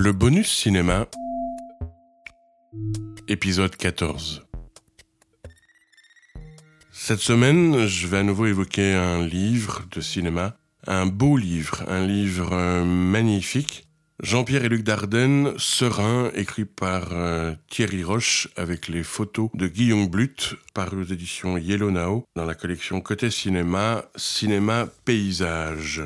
Le bonus cinéma, épisode 14. Cette semaine, je vais à nouveau évoquer un livre de cinéma, un beau livre, un livre euh, magnifique. Jean-Pierre et Luc Dardenne, Serein, écrit par euh, Thierry Roche avec les photos de Guillaume Blut, paru aux éditions Yellow Now, dans la collection Côté Cinéma, Cinéma Paysage.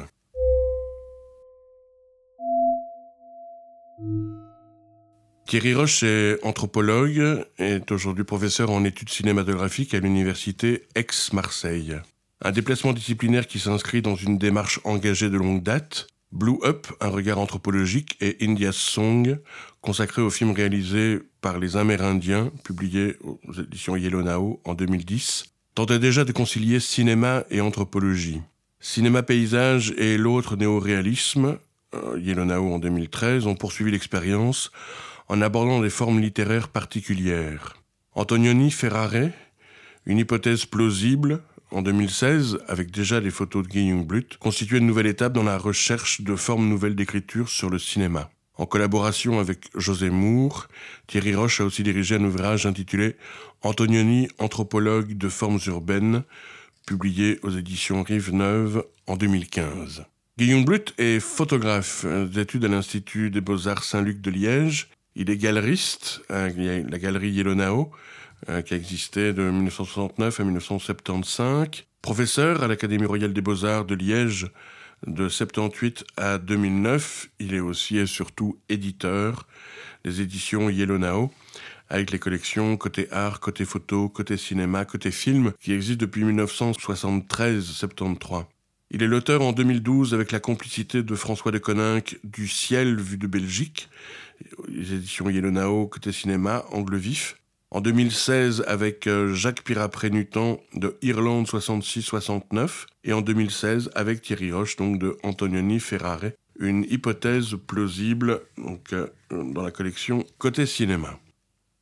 Thierry Roche est anthropologue et est aujourd'hui professeur en études cinématographiques à l'université Aix-Marseille. Un déplacement disciplinaire qui s'inscrit dans une démarche engagée de longue date. Blue Up, un regard anthropologique, et India's Song, consacré au film réalisé par les Amérindiens, publié aux éditions Yellow Now en 2010, tentait déjà de concilier cinéma et anthropologie. Cinéma paysage et l'autre néoréalisme, euh, Yellow Now en 2013, ont poursuivi l'expérience en abordant des formes littéraires particulières. Antonioni Ferrare, une hypothèse plausible, en 2016, avec déjà des photos de Guillaume Blut, constituait une nouvelle étape dans la recherche de formes nouvelles d'écriture sur le cinéma. En collaboration avec José Moore, Thierry Roche a aussi dirigé un ouvrage intitulé Antonioni, anthropologue de formes urbaines, publié aux éditions Rive Neuve en 2015. Guillaume Blut est photographe d'études à l'Institut des Beaux-Arts Saint-Luc de Liège il est galeriste à la galerie Yelonao, euh, qui a existé de 1969 à 1975. Professeur à l'Académie royale des beaux-arts de Liège de 78 à 2009. Il est aussi et surtout éditeur des éditions Yelonao, avec les collections côté art, côté photo, côté cinéma, côté film, qui existent depuis 1973-73. Il est l'auteur en 2012, avec la complicité de François de Coninck, du Ciel vu de Belgique, les éditions Yelonao, côté cinéma, Angle Vif. En 2016, avec euh, Jacques Pirapré-Nutan de Irlande 66-69. Et en 2016, avec Thierry Roche, donc de Antonioni Ferrare. Une hypothèse plausible, donc, euh, dans la collection Côté cinéma.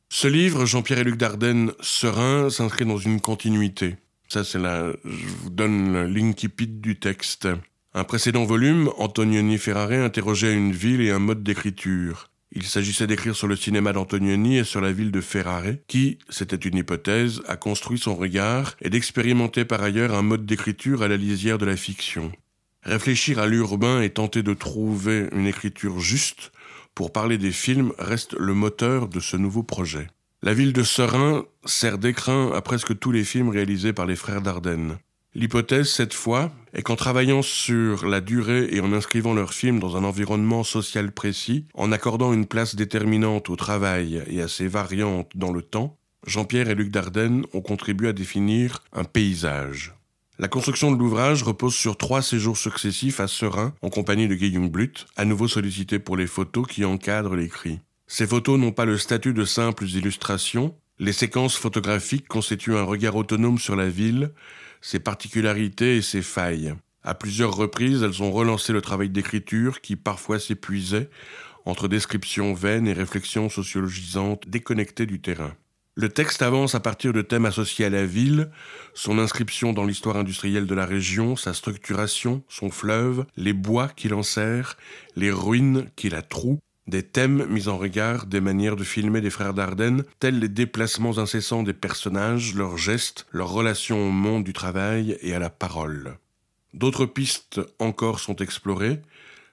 Ce livre, Jean-Pierre et Luc Dardenne, Serein, s'inscrit dans une continuité. Ça, c'est la. Je vous donne l'incipit du texte. Un précédent volume, Antonioni Ferrare interrogeait une ville et un mode d'écriture. Il s'agissait d'écrire sur le cinéma d'Antonioni et sur la ville de Ferrare, qui, c'était une hypothèse, a construit son regard et d'expérimenter par ailleurs un mode d'écriture à la lisière de la fiction. Réfléchir à l'urbain et tenter de trouver une écriture juste pour parler des films reste le moteur de ce nouveau projet. La ville de Serein sert d'écrin à presque tous les films réalisés par les frères Dardenne. L'hypothèse, cette fois, est qu'en travaillant sur la durée et en inscrivant leurs films dans un environnement social précis, en accordant une place déterminante au travail et à ses variantes dans le temps, Jean-Pierre et Luc Dardenne ont contribué à définir un paysage. La construction de l'ouvrage repose sur trois séjours successifs à Serein en compagnie de Guillaume Blut, à nouveau sollicité pour les photos qui encadrent l'écrit. Ces photos n'ont pas le statut de simples illustrations. Les séquences photographiques constituent un regard autonome sur la ville, ses particularités et ses failles. À plusieurs reprises, elles ont relancé le travail d'écriture qui parfois s'épuisait entre descriptions vaines et réflexions sociologisantes déconnectées du terrain. Le texte avance à partir de thèmes associés à la ville, son inscription dans l'histoire industrielle de la région, sa structuration, son fleuve, les bois qui l'enserrent, les ruines qui la trouent, des thèmes mis en regard des manières de filmer des frères Dardenne, tels les déplacements incessants des personnages, leurs gestes, leurs relations au monde du travail et à la parole. D'autres pistes encore sont explorées,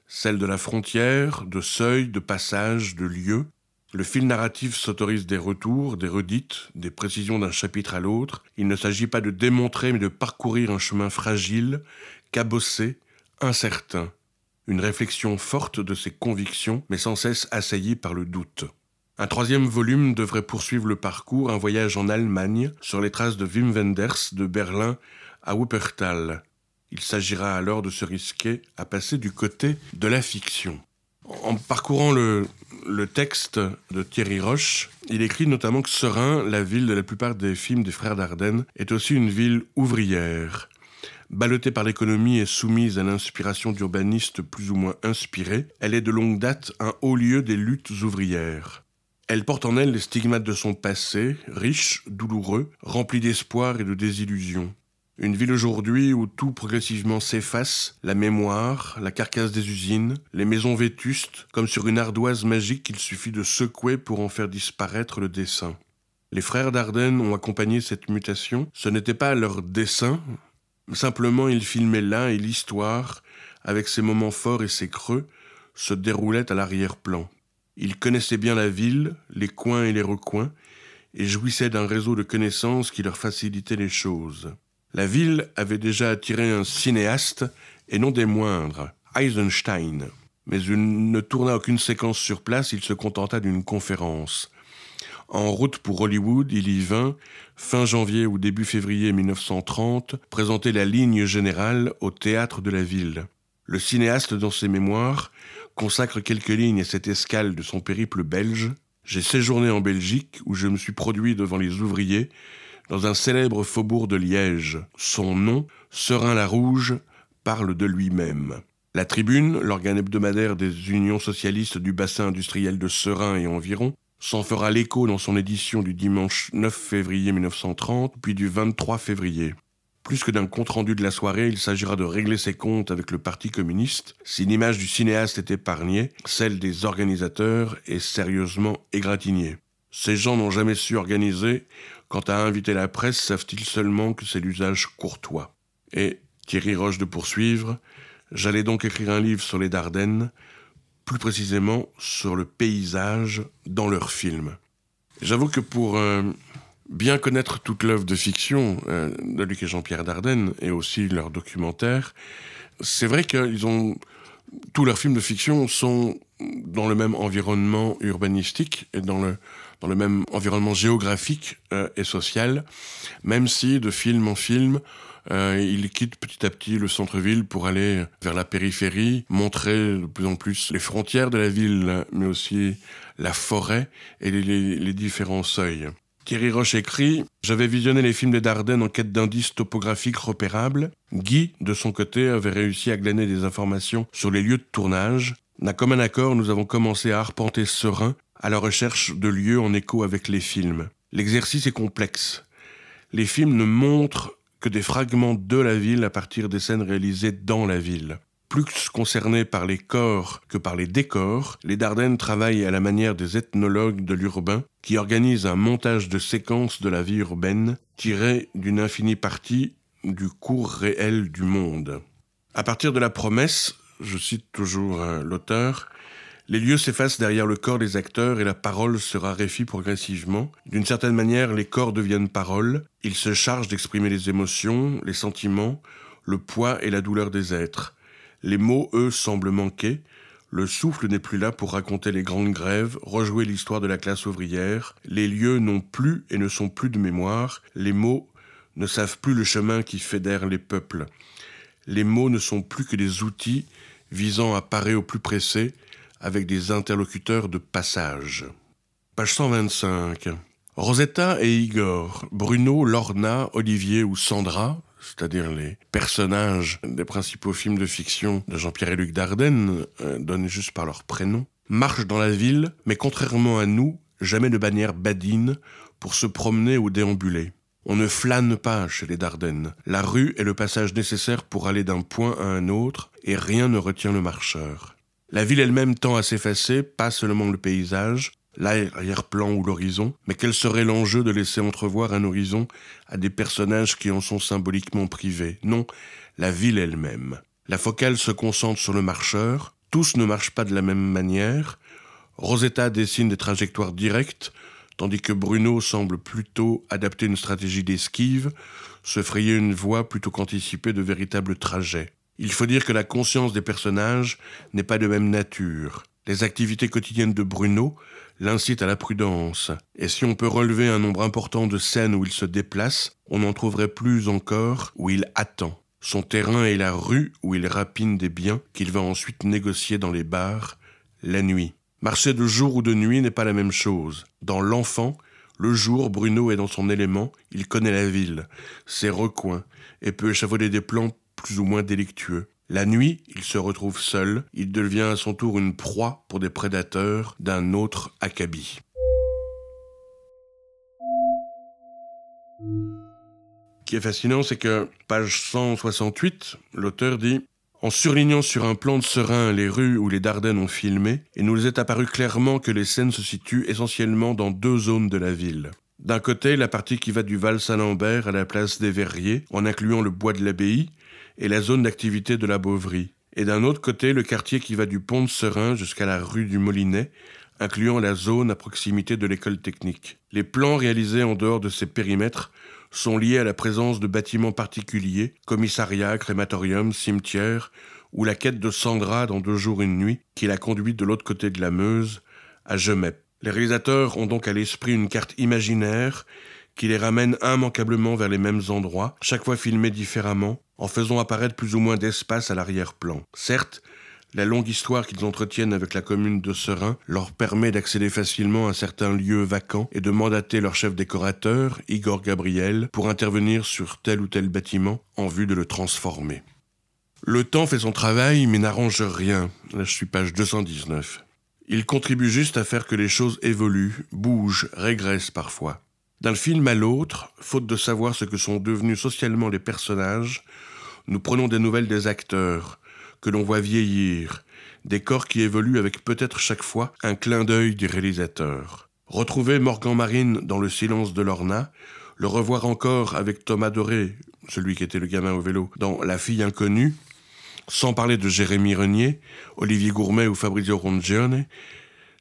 celles de la frontière, de seuil, de passage, de lieu. Le fil narratif s'autorise des retours, des redites, des précisions d'un chapitre à l'autre. Il ne s'agit pas de démontrer mais de parcourir un chemin fragile, cabossé, incertain une réflexion forte de ses convictions, mais sans cesse assaillie par le doute. Un troisième volume devrait poursuivre le parcours, un voyage en Allemagne, sur les traces de Wim Wenders de Berlin à Wuppertal. Il s'agira alors de se risquer à passer du côté de la fiction. En parcourant le, texte de Thierry Roche, il écrit notamment que Serein, la ville de la plupart des films des frères Dardenne, est aussi une ville ouvrière. Ballottée par l'économie et soumise à l'inspiration d'urbanistes plus ou moins inspirés, elle est de longue date un haut lieu des luttes ouvrières. Elle porte en elle les stigmates de son passé, riche, douloureux, rempli d'espoir et de désillusion. Une ville aujourd'hui où tout progressivement s'efface, la mémoire, la carcasse des usines, les maisons vétustes, comme sur une ardoise magique qu'il suffit de secouer pour en faire disparaître le dessin. Les frères Dardenne ont accompagné cette mutation. Ce n'était pas leur dessin, simplement ils filmaient là et l'histoire, avec ses moments forts et ses creux, se déroulait à l'arrière-plan. Ils connaissaient bien la ville, les coins et les recoins, et jouissaient d'un réseau de connaissances qui leur facilitait les choses. La ville avait déjà attiré un cinéaste, et non des moindres, Eisenstein. Mais il ne tourna aucune séquence sur place, il se contenta d'une conférence. En route pour Hollywood, il y vint, fin janvier ou début février 1930, présenter la ligne générale au théâtre de la ville. Le cinéaste, dans ses mémoires, consacre quelques lignes à cette escale de son périple belge. J'ai séjourné en Belgique, où je me suis produit devant les ouvriers, dans un célèbre faubourg de Liège. Son nom, Serein-la-Rouge, parle de lui-même. La Tribune, l'organe hebdomadaire des unions socialistes du bassin industriel de Serein et environ, s'en fera l'écho dans son édition du dimanche 9 février 1930, puis du 23 février. Plus que d'un compte-rendu de la soirée, il s'agira de régler ses comptes avec le Parti communiste. Si l'image du cinéaste est épargnée, celle des organisateurs est sérieusement égratignée. Ces gens n'ont jamais su organiser Quant à inviter la presse, savent-ils seulement que c'est l'usage courtois? Et, Thierry Roche de poursuivre, j'allais donc écrire un livre sur les Dardennes, plus précisément sur le paysage dans leur film. J'avoue que pour euh, bien connaître toute l'œuvre de fiction euh, de Luc et Jean-Pierre Dardenne, et aussi leurs documentaires, c'est vrai qu'ils ont tous leurs films de fiction sont dans le même environnement urbanistique et dans le dans le même environnement géographique euh, et social, même si de film en film, euh, il quitte petit à petit le centre-ville pour aller vers la périphérie, montrer de plus en plus les frontières de la ville, mais aussi la forêt et les, différents seuils. Thierry Roche écrit J'avais visionné les films des Dardennes en quête d'indices topographiques repérables. Guy, de son côté, avait réussi à glaner des informations sur les lieux de tournage. D'un commun accord, nous avons commencé à arpenter Serein à la recherche de lieux en écho avec les films. L'exercice est complexe. Les films ne montrent que des fragments de la ville à partir des scènes réalisées dans la ville. Plus concernés par les corps que par les décors, les Dardennes travaillent à la manière des ethnologues de l'urbain qui organisent un montage de séquences de la vie urbaine tiré d'une infinie partie du cours réel du monde. À partir de la promesse, je cite toujours euh, l'auteur, les lieux s'effacent derrière le corps des acteurs et la parole se raréfie progressivement. D'une certaine manière, les corps deviennent paroles. Ils se chargent d'exprimer les émotions, les sentiments, le poids et la douleur des êtres. Les mots, eux, semblent manquer. Le souffle n'est plus là pour raconter les grandes grèves, rejouer l'histoire de la classe ouvrière. Les lieux n'ont plus et ne sont plus de mémoire. Les mots ne savent plus le chemin qui fédère les peuples. Les mots ne sont plus que des outils visant à parer au plus pressé, avec des interlocuteurs de passage. Page 125. Rosetta et Igor, Bruno, Lorna, Olivier ou Sandra, c'est-à-dire les personnages des principaux films de fiction de Jean-Pierre et Luc Dardenne, euh, donnés juste par leur prénom, marchent dans la ville, mais contrairement à nous, jamais de bannière badine pour se promener ou déambuler. On ne flâne pas chez les Dardennes. La rue est le passage nécessaire pour aller d'un point à un autre, et rien ne retient le marcheur. La ville elle-même tend à s'effacer, pas seulement le paysage, l'arrière-plan ou l'horizon, mais quel serait l'enjeu de laisser entrevoir un horizon à des personnages qui en sont symboliquement privés? Non, la ville elle-même. La focale se concentre sur le marcheur, tous ne marchent pas de la même manière, Rosetta dessine des trajectoires directes, tandis que Bruno semble plutôt adapter une stratégie d'esquive, se frayer une voie plutôt qu'anticiper de véritables trajets. Il faut dire que la conscience des personnages n'est pas de même nature. Les activités quotidiennes de Bruno l'incitent à la prudence, et si on peut relever un nombre important de scènes où il se déplace, on en trouverait plus encore où il attend. Son terrain est la rue où il rapine des biens qu'il va ensuite négocier dans les bars, la nuit. Marcher de jour ou de nuit n'est pas la même chose. Dans l'enfant, le jour, Bruno est dans son élément, il connaît la ville, ses recoins, et peut échafauder des plans plus ou moins délictueux. La nuit, il se retrouve seul, il devient à son tour une proie pour des prédateurs d'un autre acabit. qui est fascinant, c'est que, page 168, l'auteur dit en surlignant sur un plan de serein les rues où les Dardennes ont filmé, il nous est apparu clairement que les scènes se situent essentiellement dans deux zones de la ville. D'un côté, la partie qui va du Val Saint-Lambert à la place des Verriers, en incluant le bois de l'Abbaye, et la zone d'activité de la Beauvrie. Et d'un autre côté, le quartier qui va du pont de Serein jusqu'à la rue du Molinet, incluant la zone à proximité de l'école technique. Les plans réalisés en dehors de ces périmètres sont liés à la présence de bâtiments particuliers, commissariats, crématoriums, cimetières, ou la quête de Sandra dans Deux jours une nuit, qui l'a conduite de l'autre côté de la Meuse, à Gemep. Les réalisateurs ont donc à l'esprit une carte imaginaire qui les ramène immanquablement vers les mêmes endroits, chaque fois filmés différemment, en faisant apparaître plus ou moins d'espace à l'arrière-plan. Certes, la longue histoire qu'ils entretiennent avec la commune de Serein leur permet d'accéder facilement à certains lieux vacants et de mandater leur chef décorateur, Igor Gabriel, pour intervenir sur tel ou tel bâtiment en vue de le transformer. Le temps fait son travail mais n'arrange rien. Là, je suis page 219. Il contribue juste à faire que les choses évoluent, bougent, régressent parfois. D'un film à l'autre, faute de savoir ce que sont devenus socialement les personnages, nous prenons des nouvelles des acteurs, que l'on voit vieillir, des corps qui évoluent avec peut-être chaque fois un clin d'œil du réalisateur. Retrouver Morgan Marine dans le silence de Lorna, le revoir encore avec Thomas Doré, celui qui était le gamin au vélo, dans La fille inconnue, sans parler de Jérémy Renier, Olivier Gourmet ou Fabrizio Rongione,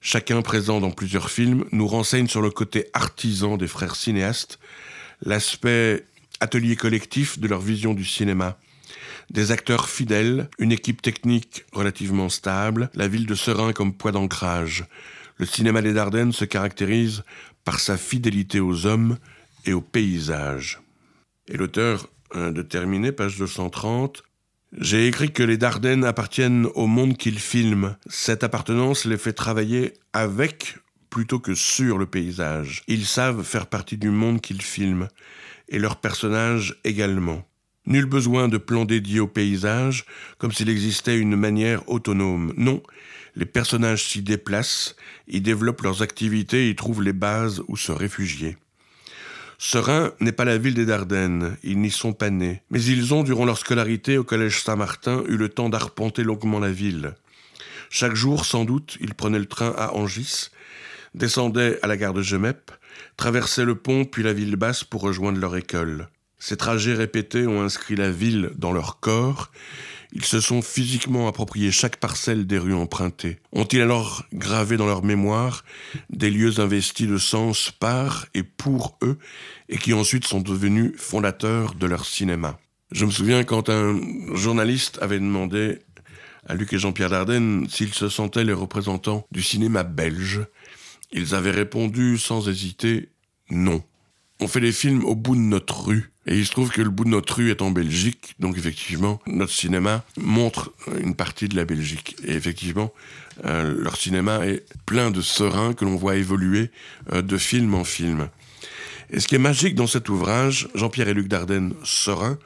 chacun présent dans plusieurs films, nous renseigne sur le côté artisan des frères cinéastes, l'aspect atelier collectif de leur vision du cinéma, des acteurs fidèles, une équipe technique relativement stable, la ville de Serein comme poids d'ancrage. Le cinéma des Dardennes se caractérise par sa fidélité aux hommes et aux paysages. Et l'auteur de terminer, page 230, j'ai écrit que les Dardennes appartiennent au monde qu'ils filment. Cette appartenance les fait travailler avec plutôt que sur le paysage. Ils savent faire partie du monde qu'ils filment, et leurs personnages également. Nul besoin de plan dédié au paysage, comme s'il existait une manière autonome. Non, les personnages s'y déplacent, y développent leurs activités, y trouvent les bases où se réfugier. Serein n'est pas la ville des Dardennes, ils n'y sont pas nés, mais ils ont, durant leur scolarité au collège Saint-Martin, eu le temps d'arpenter longuement la ville. Chaque jour, sans doute, ils prenaient le train à Angis, descendaient à la gare de Gemep, traversaient le pont puis la ville basse pour rejoindre leur école. Ces trajets répétés ont inscrit la ville dans leur corps. Ils se sont physiquement appropriés chaque parcelle des rues empruntées. Ont-ils alors gravé dans leur mémoire des lieux investis de sens par et pour eux et qui ensuite sont devenus fondateurs de leur cinéma? Je me souviens quand un journaliste avait demandé à Luc et Jean-Pierre Dardenne s'ils se sentaient les représentants du cinéma belge. Ils avaient répondu sans hésiter non. On fait les films au bout de notre rue. Et il se trouve que le bout de notre rue est en Belgique, donc effectivement, notre cinéma montre une partie de la Belgique. Et effectivement, euh, leur cinéma est plein de serins que l'on voit évoluer euh, de film en film. Et ce qui est magique dans cet ouvrage, Jean-Pierre et Luc Dardenne, Serein,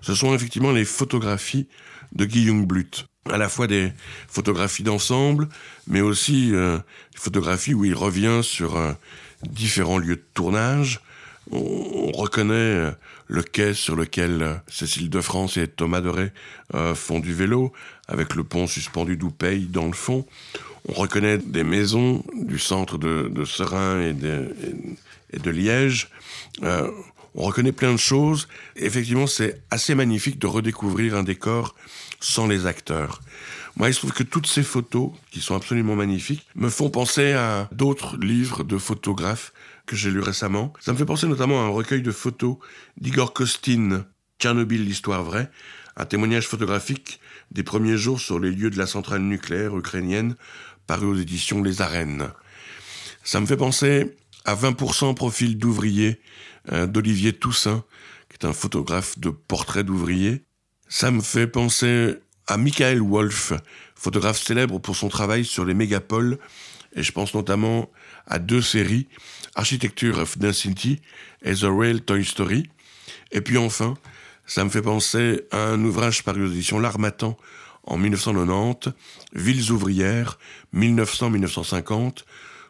ce sont effectivement les photographies de Guy Jungblut. À la fois des photographies d'ensemble, mais aussi euh, des photographies où il revient sur différents lieux de tournage, on, reconnaît euh, le quai sur lequel euh, Cécile de France et Thomas Doré euh, font du vélo, avec le pont suspendu d'Oupey dans le fond. On reconnaît des maisons du centre de, de Serein de, et de Liège. on reconnaît plein de choses. effectivement, c'est assez magnifique de redécouvrir un décor sans les acteurs. Moi, il se trouve que toutes ces photos, qui sont absolument magnifiques, me font penser à d'autres livres de photographes que j'ai lus récemment. Ça me fait penser notamment à un recueil de photos d'Igor Kostin, Tchernobyl, l'histoire vraie, un témoignage photographique des premiers jours sur les lieux de la centrale nucléaire ukrainienne, paru aux éditions Les Arènes. Ça me fait penser à 20% profil d'ouvrier euh, d'Olivier Toussaint, qui est un photographe de portraits d'ouvriers. Ça me fait penser à Michael Wolff, photographe célèbre pour son travail sur les mégapoles, et je pense notamment à deux séries, Architecture of Density et The Real Toy Story. Et puis enfin, ça me fait penser à un ouvrage paru aux L'Armatan en 1990, Villes ouvrières, 1900-1950,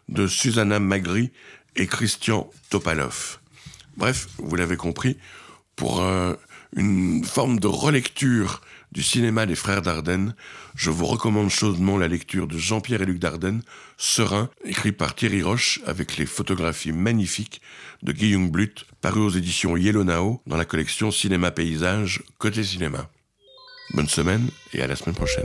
de Susanna Magri et Christian Topalov. Bref, vous l'avez compris, Pour euh, une forme de relecture du cinéma des frères Dardenne, je vous recommande chaudement la lecture de Jean-Pierre et Luc Dardenne, Serein, écrit par Thierry Roche avec les photographies magnifiques de Guillaume Blut, paru aux éditions Yellow Now dans la collection Cinéma Paysage Côté Cinéma. Bonne semaine et à la semaine prochaine.